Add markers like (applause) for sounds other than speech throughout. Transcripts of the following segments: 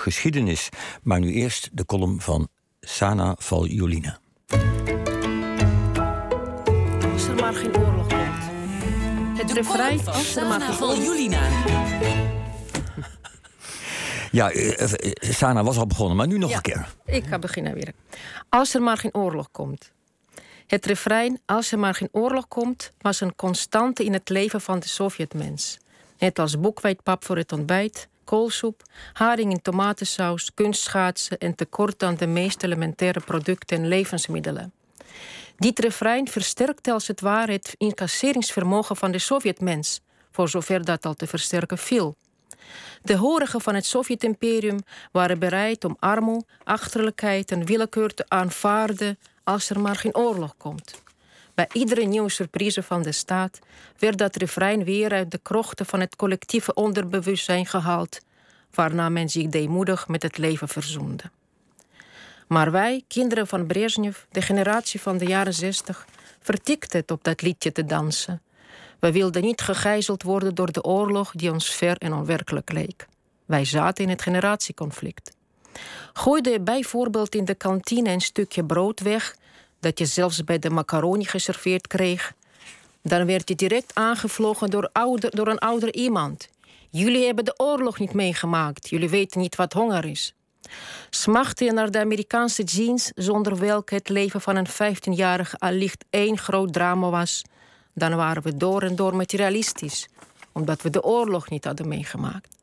geschiedenis. Maar nu eerst de column van Sana Valjulina. Als er maar geen oorlog komt. Het refrein als er maar geen Valjulina. (laughs) Ja, eh, eh, Sana was al begonnen, maar nu nog een keer. Ik ga beginnen weer. Als er maar geen oorlog komt. Het refrein Als er maar geen oorlog komt was een constante in het leven van de Sovjetmens. Net als boekwijdpap voor het ontbijt, koolsoep, haring in tomatensaus, kunstschaatsen en tekort aan de meest elementaire producten en levensmiddelen. Dit refrein versterkte als het ware het incasseringsvermogen van de Sovjetmens, voor zover dat al te versterken viel. De horigen van het Sovjet-imperium waren bereid om armoede, achterlijkheid en willekeur te aanvaarden als er maar geen oorlog komt. Bij iedere nieuwe surprise van de staat werd dat refrein weer uit de krochten van het collectieve onderbewustzijn gehaald, waarna men zich deemoedig met het leven verzoende. Maar wij, kinderen van Brezhnev, de generatie van de jaren zestig, vertikten het op dat liedje te dansen. We wilden niet gegijzeld worden door de oorlog die ons ver en onwerkelijk leek. Wij zaten in het generatieconflict. Gooide je bijvoorbeeld in de kantine een stukje brood weg dat je zelfs bij de macaroni geserveerd kreeg, dan werd je direct aangevlogen door, ouder, door een ouder iemand. Jullie hebben de oorlog niet meegemaakt, jullie weten niet wat honger is. Smachtte je naar de Amerikaanse jeans, zonder welke het leven van een 15-jarige allicht één groot drama was, dan waren we door en door materialistisch, omdat we de oorlog niet hadden meegemaakt.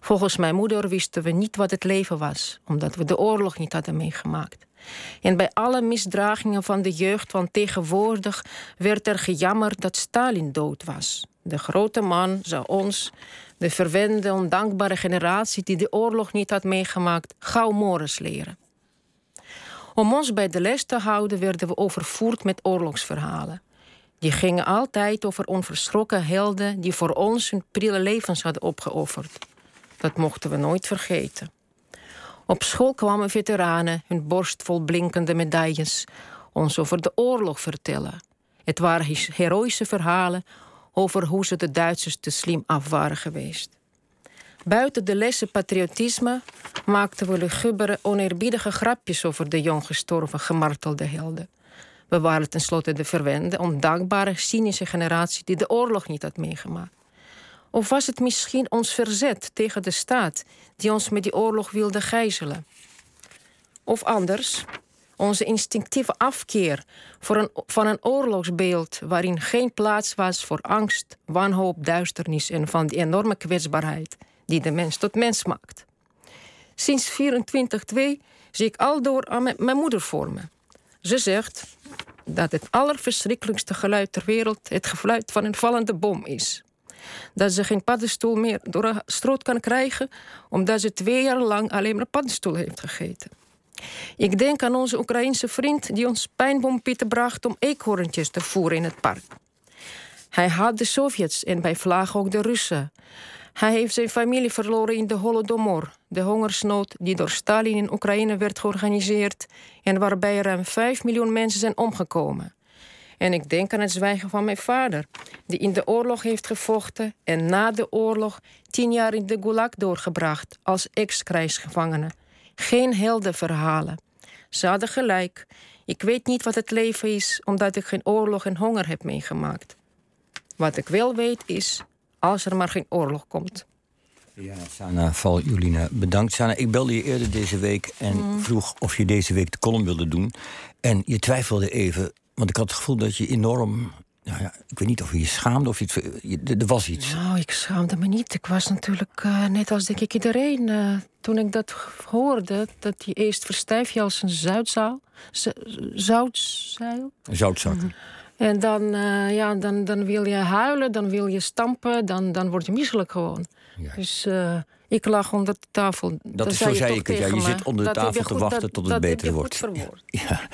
Volgens mijn moeder wisten we niet wat het leven was, omdat we de oorlog niet hadden meegemaakt. En bij alle misdragingen van de jeugd van tegenwoordig werd er gejammerd dat Stalin dood was. De grote man zou ons, de verwende, ondankbare generatie die de oorlog niet had meegemaakt, gauw mores leren. Om ons bij de les te houden werden we overvoerd met oorlogsverhalen. Die gingen altijd over onverschrokken helden die voor ons hun prille levens hadden opgeofferd. Dat mochten we nooit vergeten. Op school kwamen veteranen, hun borst vol blinkende medailles, ons over de oorlog vertellen. Het waren heroïsche verhalen over hoe ze de Duitsers te slim af waren geweest. Buiten de lessen patriotisme maakten we lugubere, oneerbiedige grapjes over de jong gestorven, gemartelde helden. We waren tenslotte de verwende, ondankbare, cynische generatie die de oorlog niet had meegemaakt. Of was het misschien ons verzet tegen de staat die ons met die oorlog wilde gijzelen? Of anders, onze instinctieve afkeer voor een, van een oorlogsbeeld waarin geen plaats was voor angst, wanhoop, duisternis en van die enorme kwetsbaarheid die de mens tot mens maakt. Sinds 24-2 zie ik aldoor aan mijn moeder voor me. Ze zegt dat het allerverschrikkelijkste geluid ter wereld het gefluit van een vallende bom is dat ze geen paddenstoel meer door een stroot kan krijgen, omdat ze twee jaar lang alleen maar paddenstoel heeft gegeten. Ik denk aan onze Oekraïense vriend die ons pijnbompitten bracht om eekhoorntjes te voeren in het park. Hij had de Sovjets en bij vlaag ook de Russen. Hij heeft zijn familie verloren in de Holodomor, de hongersnood die door Stalin in Oekraïne werd georganiseerd en waarbij ruim 5 miljoen mensen zijn omgekomen. En ik denk aan het zwijgen van mijn vader, die in de oorlog heeft gevochten en na de oorlog tien jaar in de Gulag doorgebracht als ex-krijgsgevangene. Geen heldenverhalen. Ze hadden gelijk. Ik weet niet wat het leven is, omdat ik geen oorlog en honger heb meegemaakt. Wat ik wel weet is, als er maar geen oorlog komt. Ja, Sana Val Julina, bedankt. Sana, ik belde je eerder deze week en mm. vroeg of je deze week de column wilde doen. En je twijfelde even want ik had het gevoel dat je enorm. Nou ja, ik weet niet of je je schaamde of iets. Er was iets. Nou, ik schaamde me niet. Ik was natuurlijk uh, net als denk ik iedereen. Uh, toen ik dat hoorde, dat je eerst verstijf je als een zoutzaal. Zoutzeil? Zoutzak. Mm En dan, uh, ja, dan, dan wil je huilen, dan wil je stampen, dan, dan word je misselijk gewoon. Ja. Dus ik lag onder de tafel. Dat is zo zei ik het. Ja, je zit onder de tafel te wachten tot het beter wordt. Goed (laughs) ja,